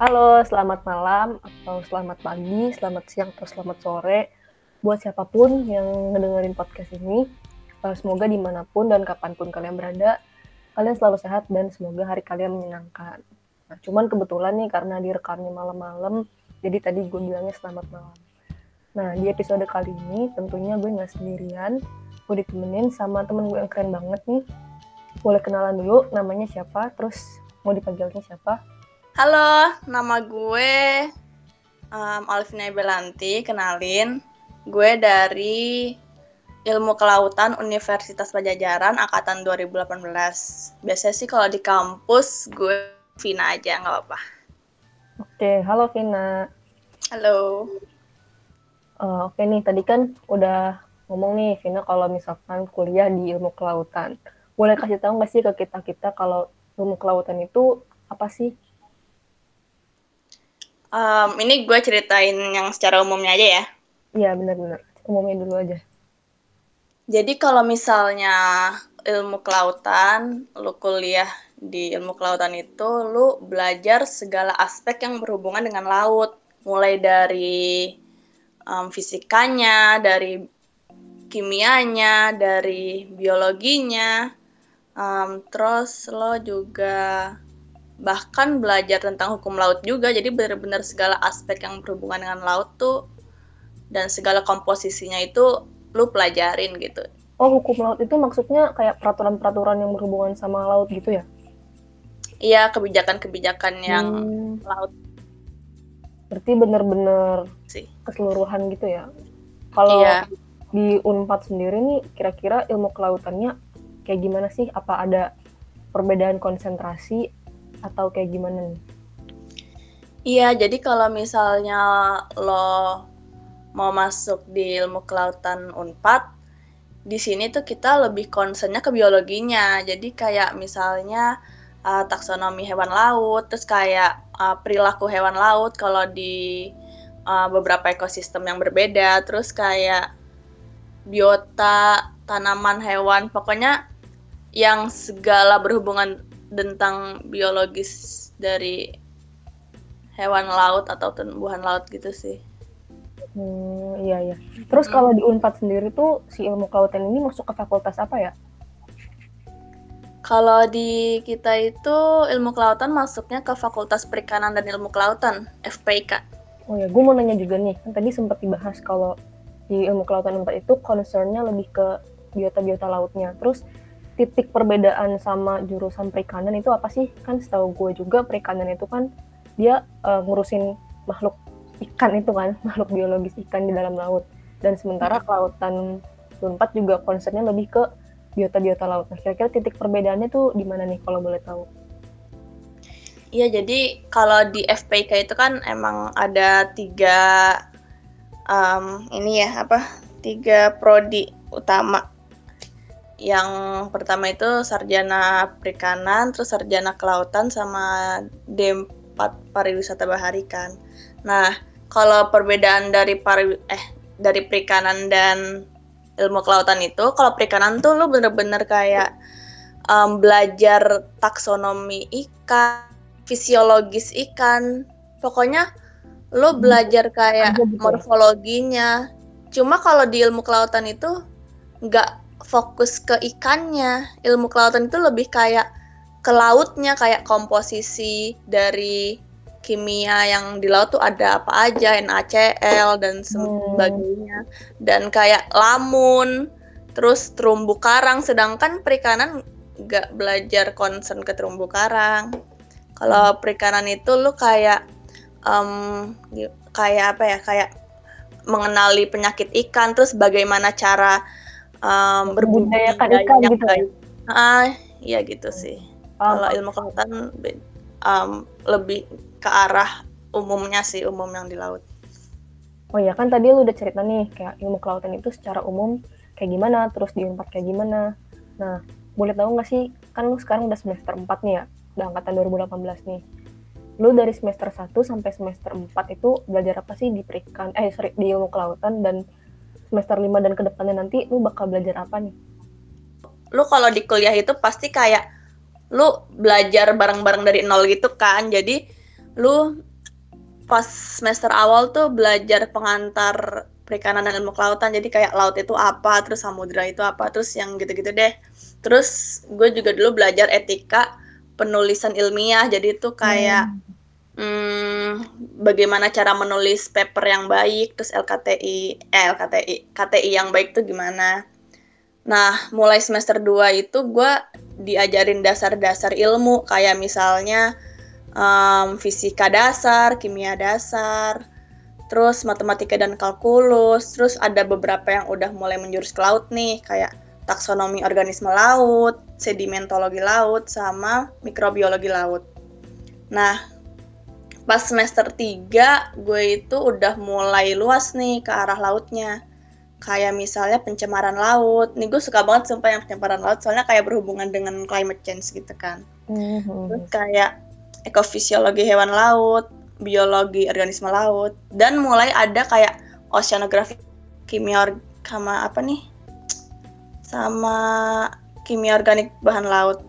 Halo, selamat malam atau selamat pagi, selamat siang atau selamat sore buat siapa pun yang ngedengerin podcast ini. Uh, semoga di mana pun dan kapan pun kalian berada, kalian selalu sehat dan semoga hari kalian menyenangkan. Nah, cuman kebetulan nih karena direkamnya malam-malam, jadi tadi gue bilangnya selamat malam. Nah, di episode kali ini tentunya gue nggak sendirian, gue ditemenin sama temen gue yang keren banget nih. Boleh kenalan dulu, namanya siapa, terus mau dipanggilnya siapa? Halo, nama gue um, Alvina Belanti, kenalin. Gue dari Ilmu Kelautan Universitas Pajajaran Angkatan 2018. Biasanya sih kalau di kampus gue Vina aja, nggak apa-apa. Oke, halo Vina. Halo. Uh, Oke nih, tadi kan udah ngomong nih Vina kalau misalkan kuliah di ilmu kelautan. Boleh kasih tahu nggak sih ke kita-kita kalau ilmu kelautan itu apa sih? Um, ini gue ceritain yang secara umumnya aja ya. Iya benar-benar. Umumnya dulu aja. Jadi kalau misalnya ilmu kelautan, lu kuliah di ilmu kelautan itu, lu belajar segala aspek yang berhubungan dengan laut. Mulai dari um, fisikanya, dari kimianya, dari biologinya, um, terus lo juga bahkan belajar tentang hukum laut juga jadi benar-benar segala aspek yang berhubungan dengan laut tuh dan segala komposisinya itu lu pelajarin gitu. Oh hukum laut itu maksudnya kayak peraturan-peraturan yang berhubungan sama laut gitu ya? Iya kebijakan-kebijakan yang hmm. laut. Berarti benar-benar sih. keseluruhan gitu ya? Kalau iya. di Unpad sendiri nih kira-kira ilmu kelautannya kayak gimana sih? Apa ada perbedaan konsentrasi atau kayak gimana nih? Iya, jadi kalau misalnya lo mau masuk di ilmu kelautan Unpad, di sini tuh kita lebih concernnya ke biologinya. Jadi kayak misalnya uh, taksonomi hewan laut, terus kayak uh, perilaku hewan laut kalau di uh, beberapa ekosistem yang berbeda, terus kayak biota, tanaman, hewan, pokoknya yang segala berhubungan tentang biologis dari hewan laut atau tumbuhan laut gitu sih. Hmm, iya iya. Terus hmm. kalau di Unpad sendiri tuh si ilmu kelautan ini masuk ke fakultas apa ya? Kalau di kita itu ilmu kelautan masuknya ke Fakultas Perikanan dan Ilmu Kelautan, FPIK. Oh ya, gue mau nanya juga nih, kan tadi sempat dibahas kalau di ilmu kelautan Unpad itu concernnya lebih ke biota-biota lautnya. Terus titik perbedaan sama jurusan perikanan itu apa sih? Kan setahu gue juga perikanan itu kan dia uh, ngurusin makhluk ikan itu kan, makhluk biologis ikan di dalam laut. Dan sementara kelautan Unpad juga konsepnya lebih ke biota-biota laut. Nah, kira-kira titik perbedaannya tuh di mana nih kalau boleh tahu? Iya, jadi kalau di FPK itu kan emang ada tiga um, ini ya apa? Tiga prodi utama yang pertama itu sarjana perikanan, terus sarjana kelautan sama D4 pariwisata bahari kan. Nah, kalau perbedaan dari pari eh dari perikanan dan ilmu kelautan itu, kalau perikanan tuh lu bener-bener kayak um, belajar taksonomi ikan, fisiologis ikan, pokoknya lu hmm. belajar kayak gitu ya? morfologinya. Cuma kalau di ilmu kelautan itu nggak fokus ke ikannya. Ilmu kelautan itu lebih kayak ke lautnya, kayak komposisi dari kimia yang di laut tuh ada apa aja, NaCl dan sebagainya. Dan kayak lamun, terus terumbu karang. Sedangkan perikanan nggak belajar concern ke terumbu karang. Kalau hmm. perikanan itu lu kayak um, kayak apa ya? Kayak mengenali penyakit ikan, terus bagaimana cara um, berbudidayakan ikan gitu ya? Ah, iya gitu sih. Oh. Kalau ilmu kelautan um, lebih ke arah umumnya sih, umum yang di laut. Oh ya kan tadi lu udah cerita nih kayak ilmu kelautan itu secara umum kayak gimana, terus di Unpad kayak gimana. Nah, boleh tahu nggak sih, kan lu sekarang udah semester 4 nih ya, udah angkatan 2018 nih. Lu dari semester 1 sampai semester 4 itu belajar apa sih di perikan, eh sorry, di ilmu kelautan dan semester 5 dan ke depannya nanti lu bakal belajar apa nih? Lu kalau di kuliah itu pasti kayak lu belajar bareng-bareng dari nol gitu kan. Jadi lu pas semester awal tuh belajar pengantar perikanan dan ilmu kelautan jadi kayak laut itu apa terus samudra itu apa terus yang gitu-gitu deh terus gue juga dulu belajar etika penulisan ilmiah jadi itu kayak hmm. Hmm, bagaimana cara menulis paper yang baik terus LKTI eh LKTI KTI yang baik tuh gimana nah mulai semester 2 itu gue diajarin dasar-dasar ilmu kayak misalnya um, fisika dasar kimia dasar terus matematika dan kalkulus, terus ada beberapa yang udah mulai menjurus ke laut nih, kayak taksonomi organisme laut, sedimentologi laut, sama mikrobiologi laut. Nah, pas semester 3 gue itu udah mulai luas nih ke arah lautnya. Kayak misalnya pencemaran laut. Nih gue suka banget sumpah yang pencemaran laut, soalnya kayak berhubungan dengan climate change gitu kan. Mm -hmm. Terus kayak ekofisiologi hewan laut, biologi organisme laut dan mulai ada kayak oceanografi kimia sama apa nih sama kimia organik bahan laut.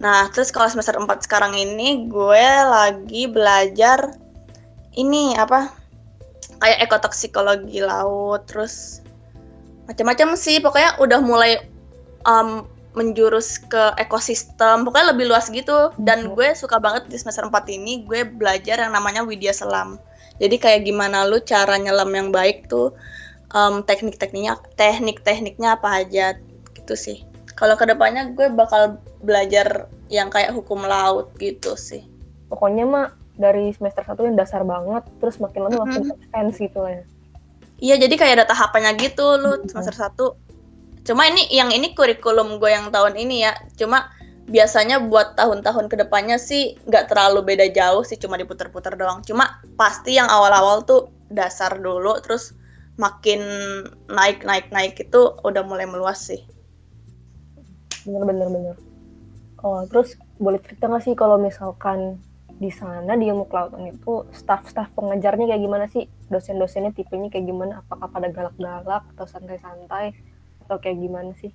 Nah, terus kalau semester 4 sekarang ini gue lagi belajar ini apa? Kayak ekotoksikologi laut, terus macam-macam sih. Pokoknya udah mulai um, menjurus ke ekosistem pokoknya lebih luas gitu dan mhm. gue suka banget di semester 4 ini gue belajar yang namanya widya selam jadi kayak gimana lu cara nyelam yang baik tuh um, teknik-tekniknya teknik-tekniknya apa aja gitu sih kalau ke depannya gue bakal belajar yang kayak hukum laut gitu sih pokoknya mah dari semester satu yang dasar banget terus makin lama makin mm -hmm. gitu ya iya jadi kayak ada tahapannya gitu lu mhm. semester satu Cuma ini yang ini kurikulum gue yang tahun ini ya. Cuma biasanya buat tahun-tahun ke depannya sih nggak terlalu beda jauh sih cuma diputer-puter doang cuma pasti yang awal-awal tuh dasar dulu terus makin naik naik naik itu udah mulai meluas sih bener bener bener. Oh terus boleh cerita nggak sih kalau misalkan di sana di ilmu kelautan itu staff-staff pengajarnya kayak gimana sih? Dosen-dosennya tipenya kayak gimana? Apakah pada galak-galak atau santai-santai atau kayak gimana sih?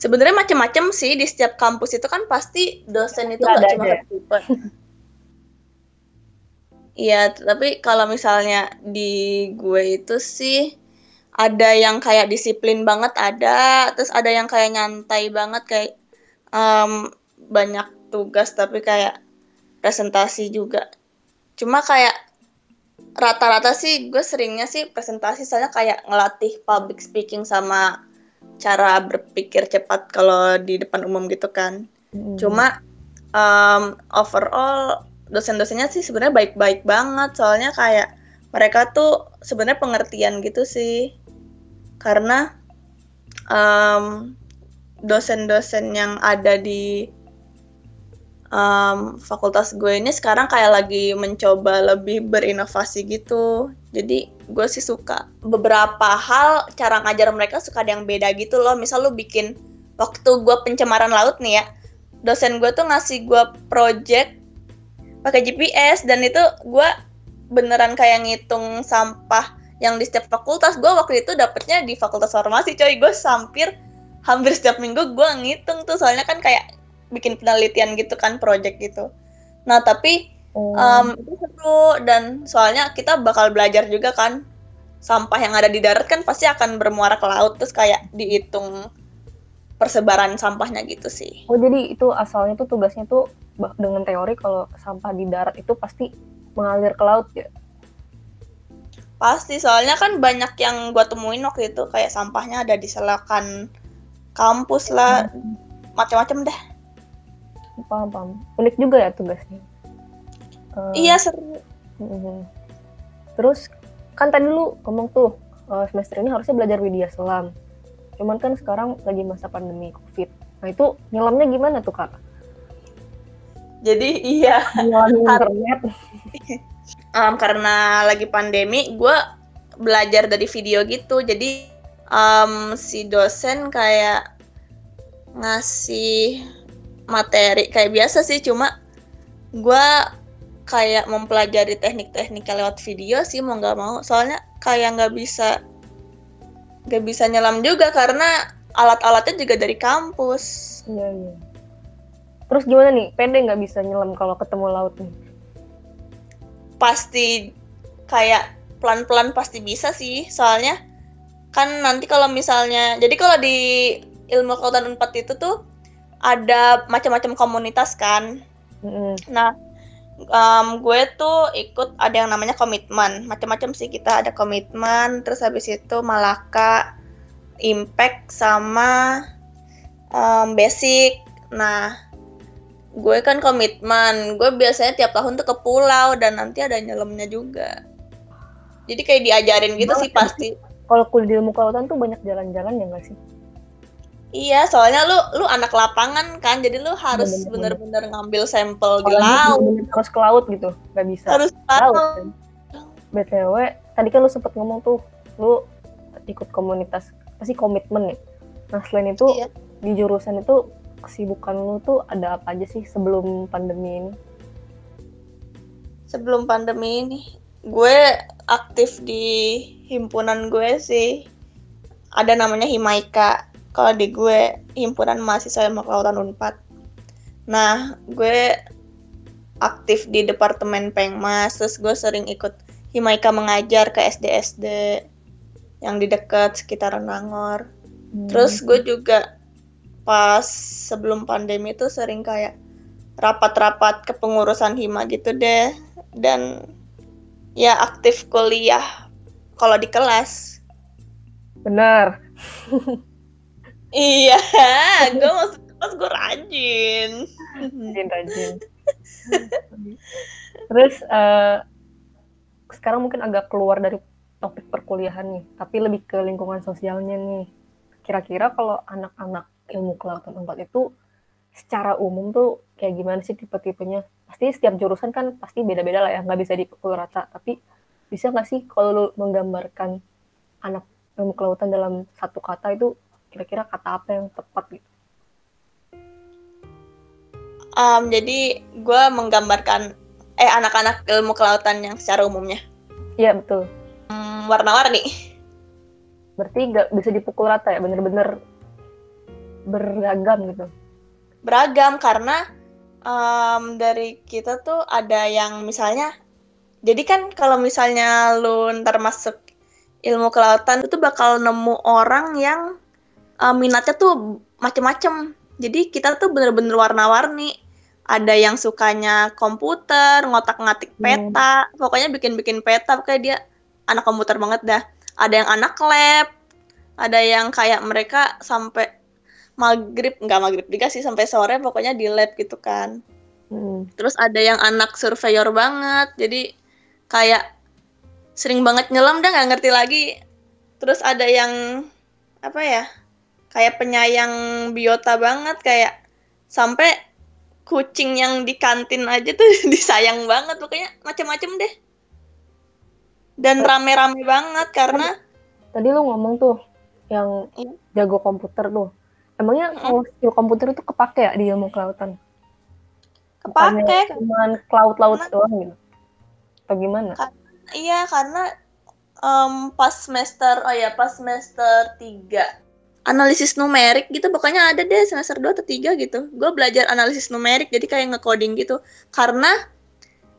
Sebenarnya macam-macam sih. Di setiap kampus itu kan pasti dosen itu nggak cuma satu tipe. Iya, tapi kalau misalnya di gue itu sih ada yang kayak disiplin banget ada, terus ada yang kayak nyantai banget kayak um, banyak tugas tapi kayak presentasi juga. Cuma kayak rata-rata sih gue seringnya sih presentasi soalnya kayak ngelatih public speaking sama cara berpikir cepat kalau di depan umum gitu kan. Hmm. Cuma um, overall dosen-dosennya sih sebenarnya baik-baik banget soalnya kayak mereka tuh sebenarnya pengertian gitu sih karena um, dosen-dosen yang ada di um, fakultas gue ini sekarang kayak lagi mencoba lebih berinovasi gitu. Jadi gue sih suka beberapa hal cara ngajar mereka suka ada yang beda gitu loh. Misal lu bikin waktu gue pencemaran laut nih ya, dosen gue tuh ngasih gue project pakai GPS dan itu gue beneran kayak ngitung sampah yang di setiap fakultas. Gue waktu itu dapetnya di fakultas farmasi coy. Gue sampir hampir setiap minggu gue ngitung tuh. Soalnya kan kayak bikin penelitian gitu kan project gitu. Nah tapi oh. um, itu seru. Dan soalnya kita bakal belajar juga kan. Sampah yang ada di darat kan pasti akan bermuara ke laut. Terus kayak dihitung persebaran sampahnya gitu sih. Oh jadi itu asalnya tuh tugasnya tuh dengan teori kalau sampah di darat itu pasti mengalir ke laut ya? Pasti soalnya kan banyak yang gua temuin waktu itu kayak sampahnya ada di selakan kampus lah. Hmm. macam-macam deh. Paham paham. Unik juga ya tugasnya. Uh, iya seru. Uh, terus kan tadi lu ngomong tuh uh, semester ini harusnya belajar media selam. Cuman kan sekarang lagi masa pandemi covid. Nah itu nyelamnya gimana tuh kak jadi iya. Internet. Um, karena lagi pandemi gue belajar dari video gitu. Jadi um, si dosen kayak ngasih materi kayak biasa sih. Cuma gue kayak mempelajari teknik-teknik lewat video sih mau nggak mau. Soalnya kayak nggak bisa nggak bisa nyelam juga karena alat-alatnya juga dari kampus. Iya iya terus gimana nih? Pede nggak bisa nyelam kalau ketemu laut nih? Pasti kayak pelan-pelan pasti bisa sih. Soalnya kan nanti kalau misalnya jadi kalau di ilmu kelautan unpad itu tuh ada macam-macam komunitas kan. Mm-mm. nah um, gue tuh ikut ada yang namanya komitmen. Macam-macam sih kita ada komitmen terus habis itu Malaka impact sama um, basic. Nah gue kan komitmen gue biasanya tiap tahun tuh ke pulau dan nanti ada nyelamnya juga jadi kayak diajarin gitu sih pasti Kalau kuliah di ilmu kelautan tuh banyak jalan-jalan ya nggak sih? iya soalnya lu lu anak lapangan kan jadi lu harus Bener-bener. ngambil sampel di laut harus ke laut gitu, nggak bisa. harus laut. laut kan. BTW, tadi kan lu sempet ngomong tuh, lu ikut komunitas, pasti komitmen ya. Nah selain itu, Iya. di jurusan itu kesibukan lu tuh ada apa aja sih sebelum pandemi ini? sebelum pandemi ini gue aktif di himpunan gue sih ada namanya Himaika kalau di gue himpunan mahasiswa ilmu kelautan Unpad nah gue aktif di departemen Pengmas terus gue sering ikut Himaika mengajar ke SD SD yang di dekat sekitaran Nangor Hmm. Terus gue juga pas sebelum pandemi itu sering kayak rapat-rapat kepengurusan hima gitu deh dan ya aktif kuliah kalau di kelas. benar. Iya, gue masuk kelas gue rajin. rajin-rajin. Terus eh, sekarang mungkin agak keluar dari topik perkuliahan nih, tapi lebih ke lingkungan sosialnya nih. Kira-kira kalau anak-anak ilmu kelautan unpad itu secara umum tuh kayak gimana sih tipe-tipenya? Pasti setiap jurusan kan pasti beda-beda lah ya, nggak bisa dipukul rata. Tapi bisa nggak sih kalau lu menggambarkan anak ilmu kelautan dalam satu kata itu kira-kira kata apa yang tepat gitu? Em, jadi gue menggambarkan eh anak-anak ilmu kelautan yang secara umumnya Iya betul. Hmm, warna-warni. Berarti nggak bisa dipukul rata ya, bener-bener beragam gitu. beragam karena em, dari kita tuh ada yang misalnya jadi kan kalau misalnya lu ntar masuk ilmu kelautan itu bakal nemu orang yang eh, minatnya tuh macem-macem jadi kita tuh bener-bener warna-warni ada yang sukanya komputer ngotak-ngatik Hmm. peta pokoknya bikin-bikin peta pokoknya dia anak komputer banget dah ada yang anak lab ada yang kayak mereka sampai maghrib nggak maghrib juga sih sampai sore pokoknya di lab gitu kan Hmm. terus ada yang anak surveyor banget jadi kayak sering banget nyelam dah nggak ngerti lagi terus ada yang apa ya kayak penyayang biota banget kayak sampai kucing yang di kantin aja tuh disayang banget pokoknya macam-macam deh dan rame-rame banget karena Tadi lu ngomong tuh yang Iya. jago komputer tuh. Emangnya kalau skill komputer itu kepake ya di ilmu kelautan? kepake cuman laut-laut doang gitu? Atau gimana? Iya, karena em, pas semester oh ya, pas semester 3 analisis numerik gitu pokoknya ada deh semester 2 atau 3 gitu. Gue belajar analisis numerik jadi kayak nge-coding gitu. Karena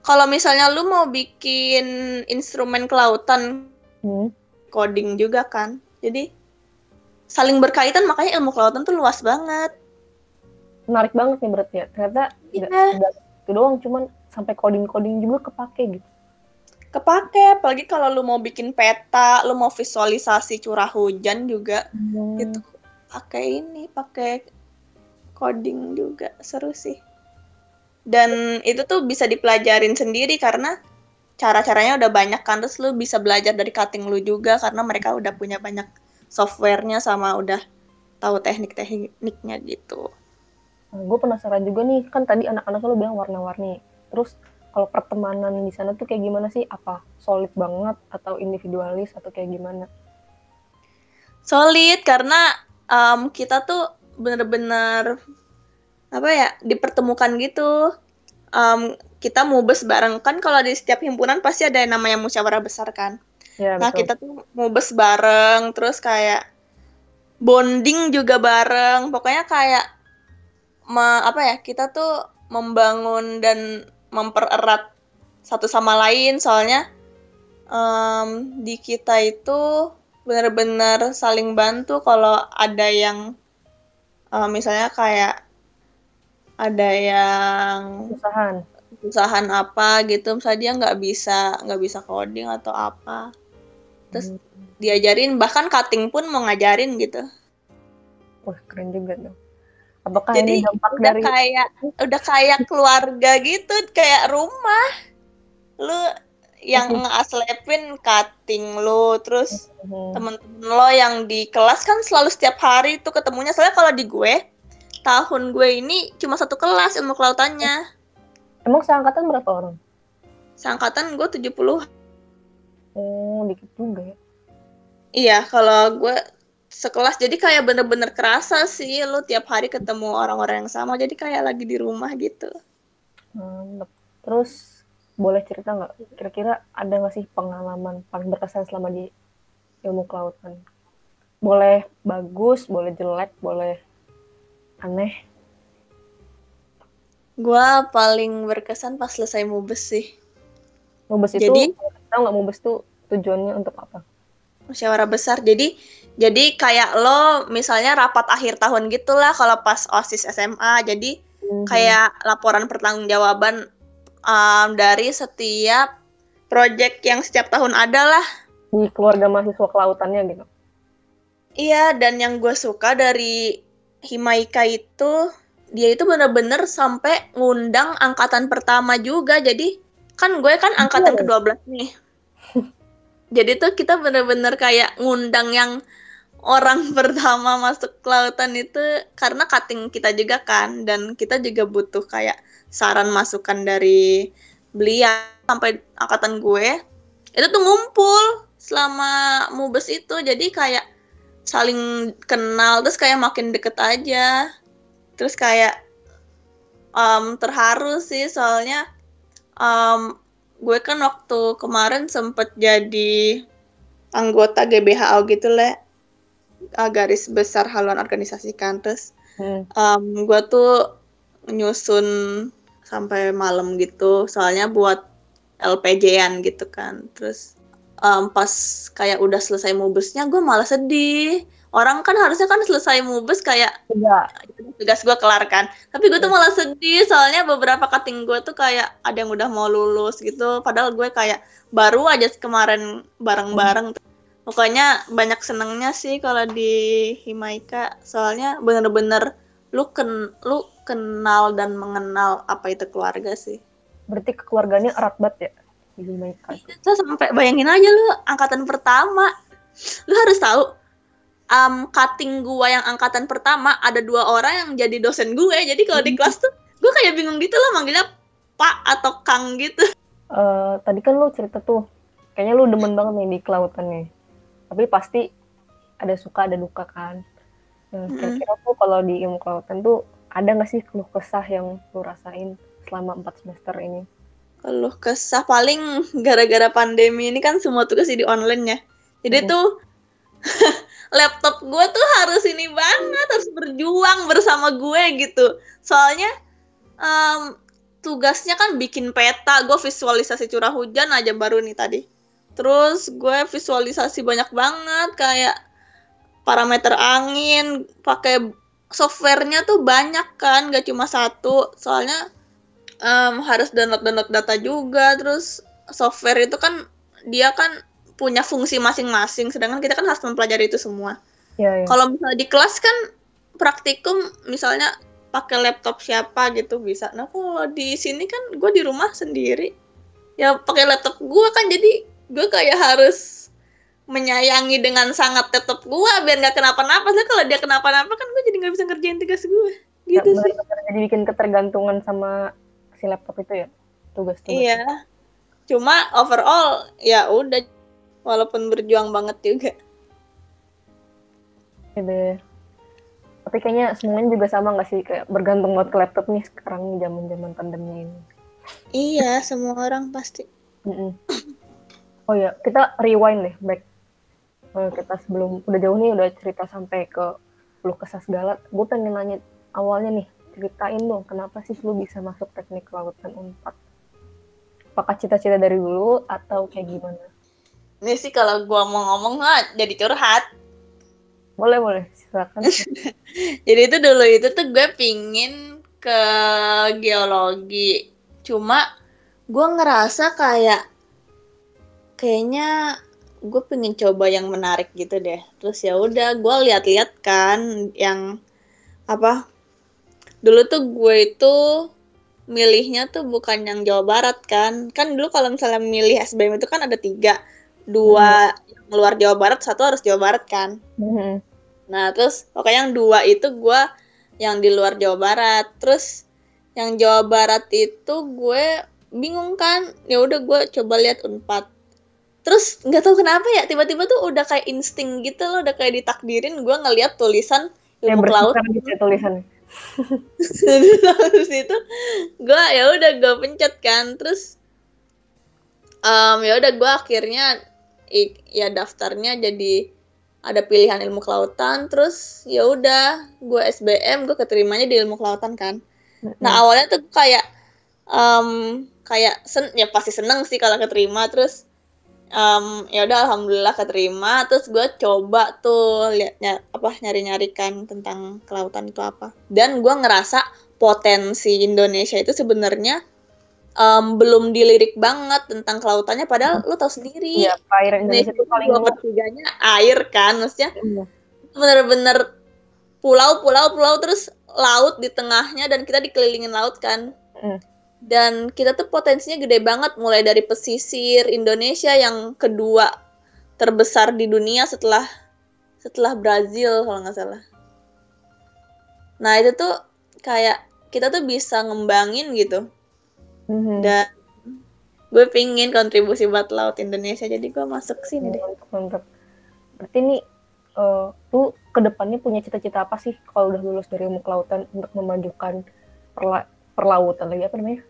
kalau misalnya lu mau bikin instrumen kelautan Hmm. coding juga kan. Jadi saling berkaitan makanya ilmu kelautan tuh luas banget. Menarik banget nih berarti ya. Ternyata sekedar itu doang, cuman sampai coding-coding juga kepake gitu. Kepake apalagi kalau lu mau bikin peta, lu mau visualisasi curah hujan juga Hmm. itu pakai ini pakai coding juga seru sih dan itu tuh bisa dipelajarin sendiri karena cara-caranya udah banyak kan terus lu bisa belajar dari cutting lu juga karena mereka udah punya banyak softwarenya sama udah tahu teknik-tekniknya gitu Nah, gue penasaran juga nih, kan tadi anak-anak lu bilang warna-warni. Terus kalau pertemanan di sana tuh kayak gimana sih? Apa solid banget atau individualis atau kayak gimana? solid karena em, kita tuh bener-bener apa ya dipertemukan gitu Em, kita mubes bareng kan kalau di setiap himpunan pasti ada yang namanya musyawarah besar kan Ya, Nah, betul. kita tuh mubes bareng, terus kayak bonding juga bareng. Pokoknya kayak me- apa ya? Kita tuh membangun dan mempererat satu sama lain soalnya um, di kita itu benar-benar saling bantu kalau ada yang uh, misalnya kayak ada yang usahaan usahaan apa gitu misalnya dia nggak bisa nggak bisa coding atau apa terus hmm. diajarin bahkan cutting pun mau ngajarin gitu. Wah keren juga tuh. Apakah jadi ini dampak udah dari kayak udah kayak keluarga gitu kayak rumah. Lu yang ngaslepin cutting lo terus hmm. temen-temen lo yang di kelas kan selalu setiap hari tuh ketemunya. Soalnya kalau di gue tahun gue ini cuma satu kelas ilmu kelautannya. Emang seangkatan berapa orang? Seangkatan gue 70 oh dikit juga ya. Iya kalau gue sekelas jadi kayak bener-bener kerasa sih lo tiap hari ketemu orang-orang yang sama jadi kayak lagi di rumah gitu. Hmm, terus boleh cerita nggak? Kira-kira ada nggak sih pengalaman paling berkesan selama di ilmu kelautan boleh bagus boleh jelek boleh aneh. Gua paling berkesan pas selesai mubes sih. Mubes itu jadi tahu nggak mubes tuh tujuannya untuk apa musyawarah besar jadi jadi kayak lo misalnya rapat akhir tahun gitulah kalau pas osis SMA jadi mm -hmm. kayak laporan pertanggungjawaban um, dari setiap project yang setiap tahun ada lah. Di keluarga mahasiswa kelautannya gitu. Iya, dan yang gue suka dari Himaika itu, dia itu bener-bener sampai ngundang angkatan pertama juga. Jadi, kan gue kan angkatan iya. ke-12 nih. Jadi tuh kita bener-bener kayak ngundang yang orang pertama masuk kelautan itu karena cutting kita juga kan dan kita juga butuh kayak saran masukan dari beliau sampai angkatan gue itu tuh ngumpul selama mubes itu jadi kayak saling kenal terus kayak makin deket aja terus kayak um, terharu sih soalnya um, gue kan waktu kemarin sempet jadi anggota GBHO gitu lah garis besar haluan organisasi kantes hmm. um, gue tuh nyusun sampai malam gitu. Soalnya buat LPJ-an gitu kan. Terus um, pas kayak udah selesai mubesnya gue malah sedih orang kan harusnya kan selesai mubes kayak Enggak. tugas gue kelar kan tapi gue tuh malah sedih soalnya beberapa cutting gue tuh kayak ada yang udah mau lulus gitu padahal gue kayak baru aja kemarin bareng-bareng hmm. pokoknya banyak senengnya sih kalau di Himaika soalnya bener-bener lu ken lu kenal dan mengenal apa itu keluarga sih. Berarti keluarganya erat banget ya di mereka. Saya sampai bayangin aja lu angkatan pertama. Lu harus tahu um, cutting gua yang angkatan pertama ada dua orang yang jadi dosen gue. Jadi kalau di hmm. kelas tuh gue kayak bingung gitu loh manggilnya Pak atau Kang gitu. Uh, tadi kan lu cerita tuh kayaknya lu demen banget nih di kelautan nih. Tapi pasti ada suka ada duka kan. Nah, kira-kira tuh kalau di ilmu kelautan tuh ada nggak sih keluh kesah yang lu rasain selama empat semester ini? Keluh kesah paling gara-gara pandemi ini kan semua tugas jadi online ya. Jadi hmm. tuh laptop gue tuh harus ini banget, harus berjuang bersama gue gitu. Soalnya um, tugasnya kan bikin peta, gue visualisasi curah hujan aja baru nih tadi. Terus gue visualisasi banyak banget kayak parameter angin, pakai softwarenya tuh banyak kan, gak cuma satu. Soalnya um, harus download-download data juga. Terus software itu kan dia kan punya fungsi masing-masing, sedangkan kita kan harus mempelajari itu semua. Ya, ya. Kalau misalnya di kelas kan praktikum misalnya pakai laptop siapa gitu bisa. Nah kalau di sini kan gue di rumah sendiri, ya pakai laptop gue kan jadi gue kayak harus menyayangi dengan sangat tetap gue biar nggak kenapa-napa sih kalau dia kenapa-napa kan gue jadi nggak bisa ngerjain tugas gue gitu ya, sih jadi bikin ketergantungan sama si laptop itu ya tugas-tugas iya cuma overall ya udah walaupun berjuang banget juga. Iya tapi kayaknya semuanya juga sama nggak sih? Kayak bergantung buat ke laptop nih sekarang zaman zaman pandemi ini. Iya semua orang pasti. Mm -mm. oh ya kita rewind deh back. Uh, kita sebelum udah jauh nih udah cerita sampai ke lu kesas segala. Gue pengen nanya awalnya nih ceritain dong kenapa sih lu bisa masuk teknik kelautan unpad? Apakah cita-cita dari dulu atau kayak gimana? Ini sih kalau gua mau ngomong ah, jadi curhat. Boleh, boleh. Silakan. Jadi itu dulu itu tuh gue pingin ke geologi. Cuma gue ngerasa kayak kayaknya gue pengen coba yang menarik gitu deh. Terus ya udah gue lihat-lihat kan yang apa? Dulu tuh gue itu milihnya tuh bukan yang Jawa Barat kan. Kan dulu kalau misalnya milih SBM itu kan ada tiga. Dua yang luar Jawa Barat, satu harus Jawa Barat kan. Mhm. Nah, terus pokoknya yang dua itu gue yang di luar Jawa Barat. Terus yang Jawa Barat itu gue bingung kan. Ya udah gue coba lihat Unpad. Terus nggak tahu kenapa ya tiba-tiba tuh udah kayak insting gitu loh, udah kayak ditakdirin gue ngeliat tulisan Ya ilmu laut. bersihkan gitu ya tulisannya. Terus itu gue ya udah gue pencet kan. Terus em, ya udah gue akhirnya ya daftarnya jadi ada pilihan ilmu kelautan terus ya udah gue SBM gue keterimanya di ilmu kelautan kan. Nah awalnya tuh kayak em, kayak sen ya pasti seneng sih kalau keterima terus em, ya udah alhamdulillah keterima terus gue coba tuh liatnya apa nyari nyarikan tentang kelautan itu apa. Dan gue ngerasa potensi Indonesia itu sebenarnya em, belum dilirik banget tentang kelautannya padahal lo tau sendiri. Iya, perairan Indonesia itu paling dua pertiganya air kan maksudnya Iya. bener-bener pulau pulau pulau terus laut di tengahnya dan kita dikelilingin laut kan. Mm. dan kita tuh potensinya gede banget mulai dari pesisir Indonesia yang kedua terbesar di dunia setelah setelah Brazil kalau nggak salah. Nah itu tuh kayak kita tuh bisa ngembangin gitu Mhm. dan gue pingin kontribusi buat laut Indonesia jadi gue masuk sini deh Mantap, mantap. Berarti nih, eh, lu ke depannya punya cita-cita apa sih kalau udah lulus dari ilmu kelautan untuk memajukan perla- perlautan lagi apa namanya?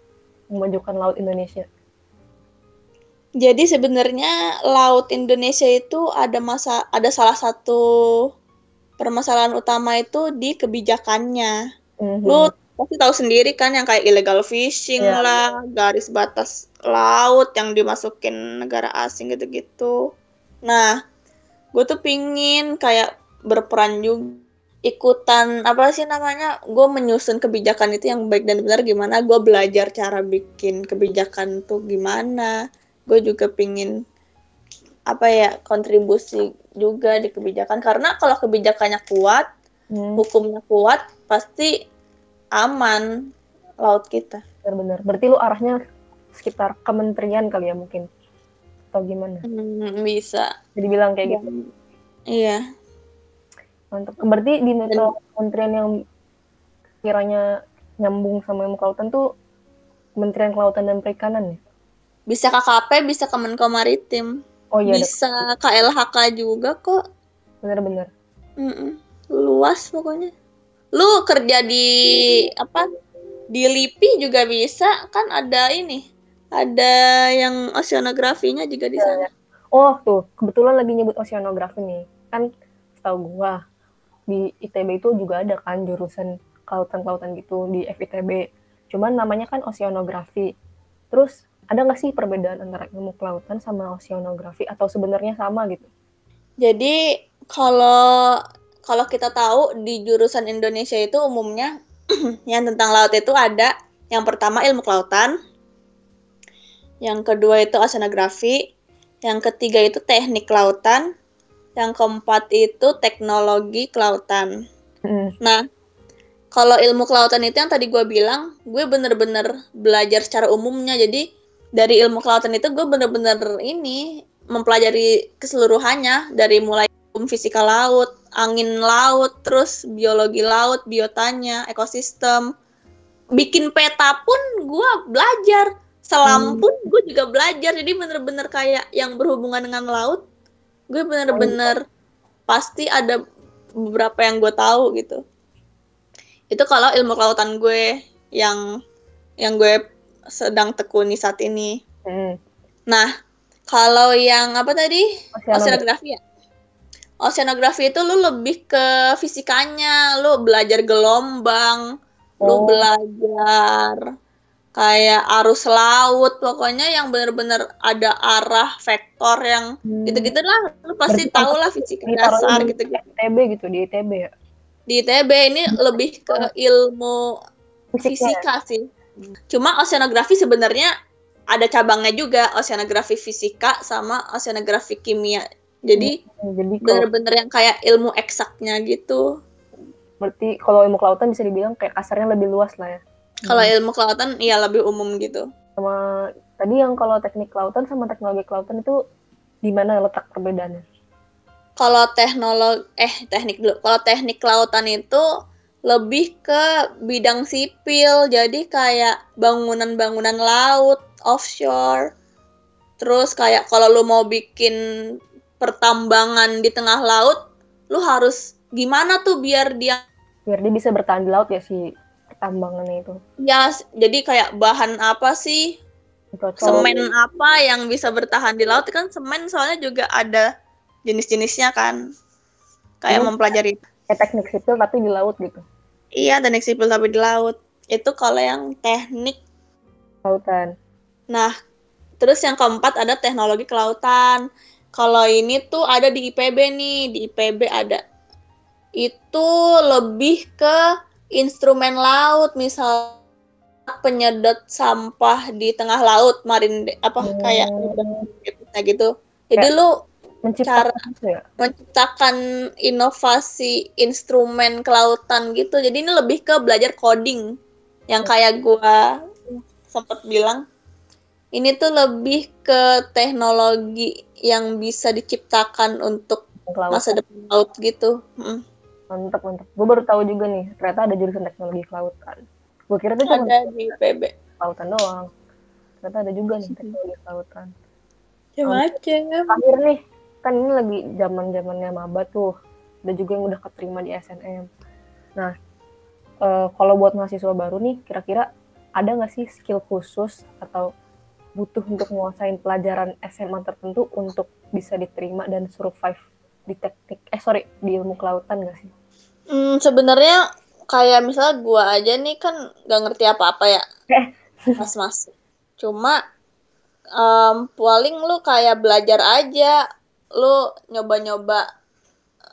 Memajukan laut Indonesia. Jadi sebenarnya laut Indonesia itu ada masa ada salah satu permasalahan utama itu di kebijakannya. Mhm. Lu pasti tahu sendiri kan yang kayak illegal fishing Iya. lah, garis batas laut yang dimasukin negara asing gitu-gitu. Nah, gue tuh pingin kayak berperan juga ikutan apa sih namanya gue menyusun kebijakan itu yang baik dan benar gimana gue belajar cara bikin kebijakan tuh gimana gue juga pingin apa ya kontribusi juga di kebijakan karena kalau kebijakannya kuat Hmm, hukumnya kuat pasti aman laut kita benar-benar. Berarti lu arahnya sekitar kementerian kali ya mungkin. Atau gimana? Hmm, bisa Jadi bilang kayak gitu. iya Mantap. Berarti di metro kementerian yang kiranya nyambung sama ilmu kelautan tuh Kementerian Kelautan dan Perikanan ya? bisa KKP bisa Kemenko Maritim Oh iya, ada. bisa KLHK juga kok benar-benar. Mm-mm. luas pokoknya lu kerja di apa di LIPI juga bisa kan ada ini ada yang oceanografinya juga di sana Oh tuh, kebetulan lagi nyebut oceanografi nih. Kan setahu gua di ITB itu juga ada kan jurusan kelautan-kelautan gitu di FITB. Cuman namanya kan oceanografi. Terus ada nggak sih perbedaan antara ilmu kelautan sama oceanografi atau sebenarnya sama gitu? Jadi kalau kalau kita tahu di jurusan Indonesia itu umumnya yang tentang laut itu ada. Yang pertama ilmu kelautan, yang kedua itu oceanografi, yang ketiga itu teknik kelautan, yang keempat itu teknologi kelautan. Mm, Nah, kalau ilmu kelautan itu yang tadi gue bilang, gue bener-bener belajar secara umumnya. Jadi dari ilmu kelautan itu gue bener-bener ini mempelajari keseluruhannya. Dari mulai fisika laut, angin laut, terus biologi laut, biotanya, ekosistem. Bikin peta pun gue belajar, selam Hmm. pun gue juga belajar. Jadi bener-bener kayak yang berhubungan dengan laut, gue bener-bener pasti ada beberapa yang gue tahu gitu itu kalau ilmu kelautan gue yang yang gue sedang tekuni saat ini mm. nah kalau yang apa tadi oceanografi ya oceanografi itu lu lebih ke fisikanya lu belajar gelombang lu Oh. belajar kayak arus laut pokoknya yang bener-bener ada arah vektor yang Hmm. gitu-gitu lah lu pasti Berarti tahu kampus lah fisika dasar di gitu-gitu ITB gitu di ITB ya di ITB ini lebih ke ilmu Fisiknya ya? fisika sih cuma oceanografi sebenarnya ada cabangnya juga oceanografi fisika sama oceanografi kimia jadi Hmm, bener-bener yang kayak ilmu eksaknya gitu. Berarti kalau ilmu kelautan bisa dibilang kayak kasarnya lebih luas lah ya. Kalau ilmu kelautan iya lebih umum gitu. Sama tadi yang kalau teknik kelautan sama teknologi kelautan itu di mana letak perbedaannya? Kalau teknologi eh teknik dulu. Kalau teknik kelautan itu lebih ke bidang sipil. Jadi kayak bangunan-bangunan laut offshore. Terus kayak kalau lu mau bikin pertambangan di tengah laut lu harus gimana tuh biar dia biar dia bisa bertahan di laut ya si pertambangannya itu ya jadi kayak bahan apa sih Cocok. semen apa yang bisa bertahan di laut kan semen soalnya juga ada jenis-jenisnya kan kayak Hmm. mempelajari kayak teknik sipil tapi di laut gitu Iya, teknik sipil tapi di laut. Itu kalau yang teknik. lautan Nah, terus yang keempat ada teknologi kelautan. Kalau ini tuh ada di IPB nih, di IPB ada. Itu lebih ke instrumen laut, misal penyedot sampah di tengah laut, marin apa Hmm. kayak kayak gitu. Jadi lu menciptakan itu ya menciptakan inovasi instrumen kelautan gitu. Jadi ini lebih ke belajar coding yang kayak gua sempat bilang. Ini tuh lebih ke teknologi yang bisa diciptakan untuk kelautan masa depan laut gitu. Mm. mantap mantap gue baru tahu juga nih ternyata ada jurusan teknologi kelautan gue kira itu cuma Ada di PB. kelautan doang ternyata ada juga nih teknologi kelautan Macam-macam. akhir nih kan ini lagi zaman zamannya maba tuh ada juga yang udah keterima di SNM nah eh, kalau buat mahasiswa baru nih kira-kira ada nggak sih skill khusus atau butuh untuk menguasain pelajaran SMA tertentu untuk bisa diterima dan survive di teknik eh sorry di ilmu kelautan nggak sih Hmm, sebenarnya kayak misalnya gua aja nih kan gak ngerti apa-apa ya. Eh. Mas mas. Cuma em, paling lu kayak belajar aja. Lu nyoba-nyoba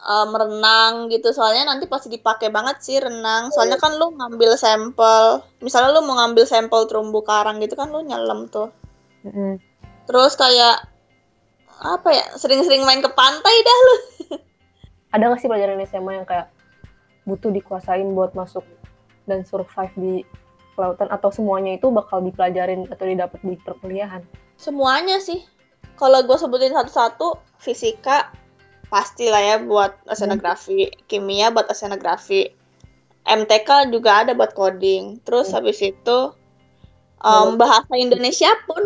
em, renang gitu. Soalnya nanti pasti dipakai banget sih renang. Soalnya kan lu ngambil sampel. Misalnya lu mau ngambil sampel terumbu karang gitu kan lu nyelam tuh. Terus kayak apa ya? Sering-sering main ke pantai dah lu. ada nggak sih pelajaran SMA yang kayak butuh dikuasain buat masuk dan survive di kelautan atau semuanya itu bakal dipelajarin atau didapat di perkuliahan Semuanya sih. Kalau gue sebutin satu-satu, fisika pasti lah ya buat oceanografi, kimia buat oceanografi, MTK juga ada buat coding. Terus Hmm. habis itu em, bahasa Indonesia pun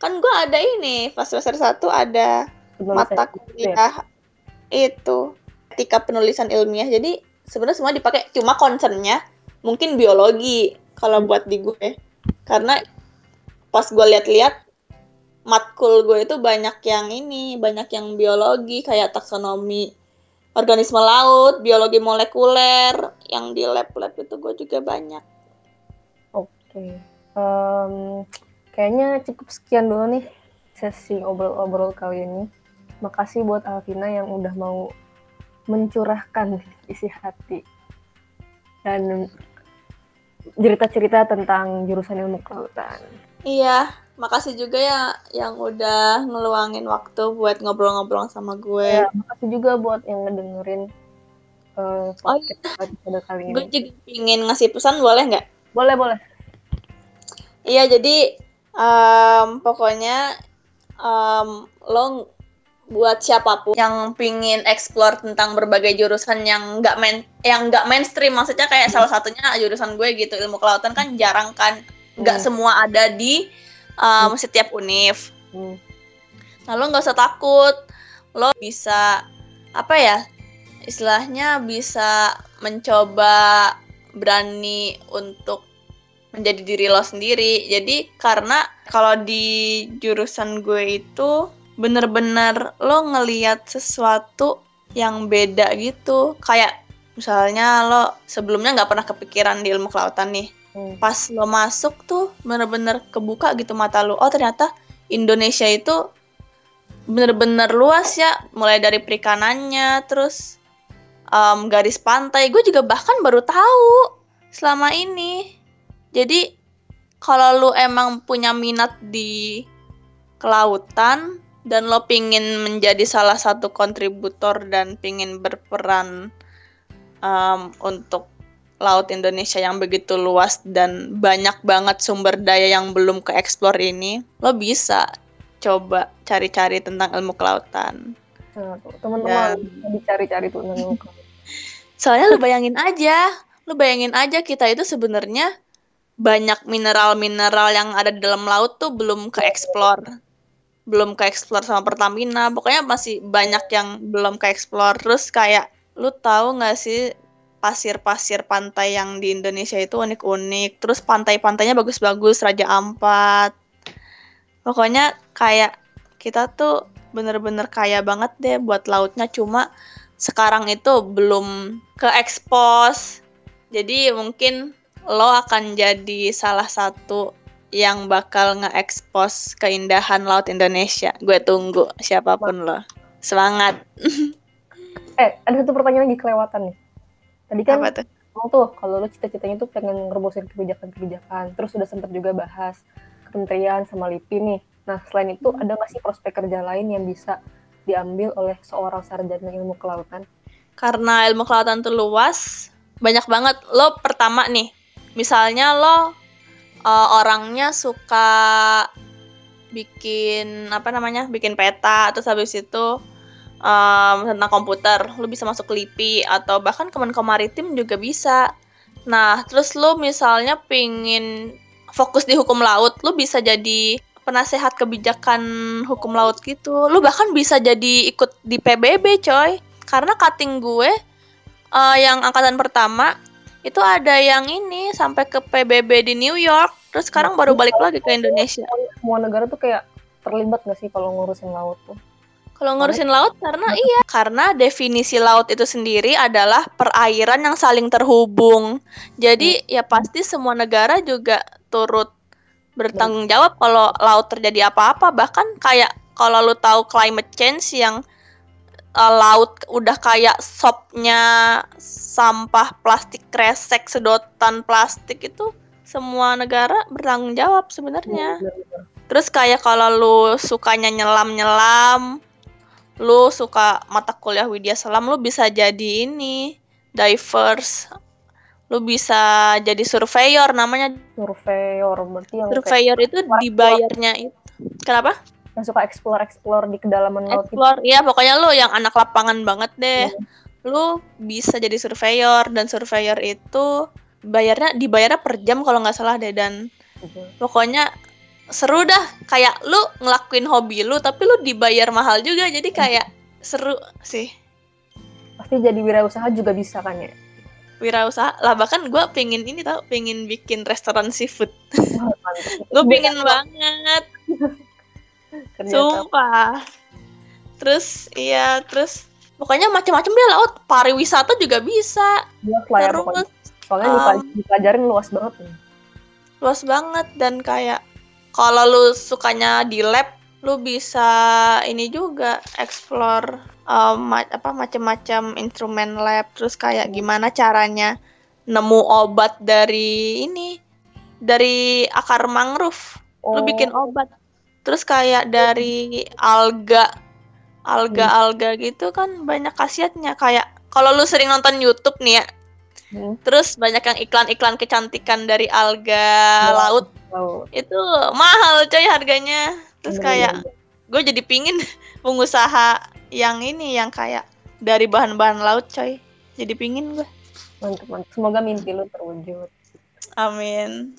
kan gue ada ini pas semester satu ada Penulisan mata ya. kuliah itu etika penulisan ilmiah. Jadi sebenarnya semua dipakai. Cuma concernnya mungkin biologi kalau buat di gue. Karena pas gue lihat-lihat matkul gue itu banyak yang ini, banyak yang biologi kayak taksonomi organisme laut, biologi molekuler, yang di lab-lab itu gue juga banyak. oke Em, kayaknya cukup sekian dulu nih sesi obrol-obrol kali ini makasih buat Alvina yang udah mau mencurahkan isi hati dan cerita-cerita tentang jurusan ilmu kelautan Iya, makasih juga ya yang udah ngeluangin waktu buat ngobrol-ngobrol sama gue. Ya, makasih juga buat yang ngedengerin uh, Oh, podcast episode kali Gue ini. juga pingin ngasih pesan boleh nggak? Boleh, boleh. Iya, jadi em, pokoknya em, lo buat siapa pun yang pingin explore tentang berbagai jurusan yang nggak main yang nggak mainstream maksudnya kayak salah satunya jurusan gue gitu ilmu kelautan kan jarang kan nggak Hmm. semua ada di em, setiap univ Hmm. nah lo nggak usah takut lo bisa apa ya istilahnya bisa mencoba berani untuk menjadi diri lo sendiri. Jadi karena kalau di jurusan gue itu bener-bener lo ngeliat sesuatu yang beda gitu. Kayak misalnya lo sebelumnya nggak pernah kepikiran di ilmu kelautan nih. Hmm. pas lo masuk tuh bener-bener kebuka gitu mata lo. Oh ternyata Indonesia itu bener-bener luas ya. Mulai dari perikanannya terus um, garis pantai. Gue juga bahkan baru tahu selama ini jadi kalau lu emang punya minat di kelautan dan lo pingin menjadi salah satu kontributor dan pingin berperan um, untuk laut Indonesia yang begitu luas dan banyak banget sumber daya yang belum ke eksplor ini, lo bisa coba cari-cari tentang ilmu kelautan. Nah, teman-teman ya. dicari-cari tuh ilmu kelautan. Soalnya lo bayangin aja, lo bayangin aja kita itu sebenarnya banyak mineral-mineral yang ada di dalam laut tuh belum ke eksplor. Belum ke eksplor sama Pertamina, pokoknya masih banyak yang belum ke eksplor. Terus kayak lu tahu nggak sih pasir-pasir pantai yang di Indonesia itu unik-unik. Terus pantai-pantainya bagus-bagus, Raja Ampat. Pokoknya kayak kita tuh bener-bener kaya banget deh buat lautnya. Cuma sekarang itu belum ke expose. Jadi mungkin lo akan jadi salah satu yang bakal nge-expose keindahan laut Indonesia. Gue tunggu siapa pun lo. Semangat. eh, ada satu pertanyaan lagi kelewatan nih Tadi kan Apa tuh? tuh kalau lu cita-citanya tuh pengen ngerubusin kebijakan-kebijakan, terus udah sempet juga bahas kementerian sama LIPI nih. Nah, selain itu ada nggak sih prospek kerja lain yang bisa diambil oleh seorang sarjana ilmu kelautan? Karena ilmu kelautan tuh luas, banyak banget. Lo pertama nih, misalnya lo uh, orangnya suka bikin apa namanya, bikin peta, terus habis itu um, tentang komputer, lu bisa masuk ke LIPI atau bahkan Kemenko Maritim juga bisa. Nah, terus lu misalnya pingin fokus di hukum laut, lu bisa jadi penasehat kebijakan hukum laut gitu. Lu bahkan bisa jadi ikut di PBB, coy. Karena cutting gue uh, yang angkatan pertama itu ada yang ini sampai ke PBB di New York, terus sekarang baru balik lagi ke Indonesia. Semua negara tuh kayak terlibat gak sih kalau ngurusin laut tuh? Kalau ngurusin laut karena iya, karena definisi laut itu sendiri adalah perairan yang saling terhubung. Jadi hmm. ya pasti semua negara juga turut bertanggung jawab kalau laut terjadi apa-apa. Bahkan kayak kalau lu tahu climate change yang uh, laut udah kayak sopnya sampah plastik kresek sedotan plastik itu semua negara bertanggung jawab sebenarnya. Terus kayak kalau lu sukanya nyelam-nyelam, lu suka mata kuliah Widya Salam lu bisa jadi ini divers. Lu bisa jadi surveyor namanya. Surveyor berarti yang surveyor itu dibayarnya itu. Kenapa yang suka explore explore di kedalaman laut explore iya pokoknya lu yang anak lapangan banget deh. Hmm. lu bisa jadi surveyor dan surveyor itu bayarnya dibayarnya per jam kalau nggak salah deh dan. Hmm. pokoknya seru dah kayak lu ngelakuin hobi lu tapi lu dibayar mahal juga jadi kayak seru sih. Pasti jadi wirausaha juga bisa kan ya? Wirausaha lah bahkan gue pengen ini tau pengen bikin restoran seafood. Gue pengen banget sumpah. Terus iya terus pokoknya macam-macam dia laut pariwisata juga bisa. Terus ya, soalnya um, dipelajarin luas banget nih. luas banget dan kayak kalau lu sukanya di lab lu bisa ini juga explore um, apa macam-macam instrumen lab. Terus kayak gimana caranya nemu obat dari ini dari akar mangrove. Oh. lu bikin obat terus kayak dari alga alga-alga gitu kan banyak khasiatnya. Kayak kalau lu sering nonton YouTube nih ya hmm. terus banyak yang iklan-iklan kecantikan dari alga oh. laut. oh. itu mahal coy harganya. Terus oh, kayak gue jadi pingin pengusaha yang ini yang kayak dari bahan-bahan laut coy. Jadi pingin gue mantap mantap. Semoga mimpi lu terwujud. Amin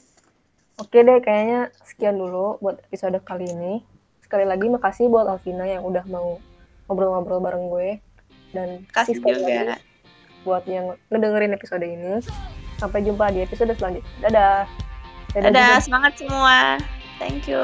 oke deh kayaknya sekian dulu buat episode kali ini. Sekali lagi makasih buat Alvina yang udah mau ngobrol-ngobrol bareng gue. Dan kasih juga. lagi buat yang ngedengerin episode ini. Sampai jumpa di episode selanjutnya. Dadah. Dadah, Dadah semangat semua. Thank you.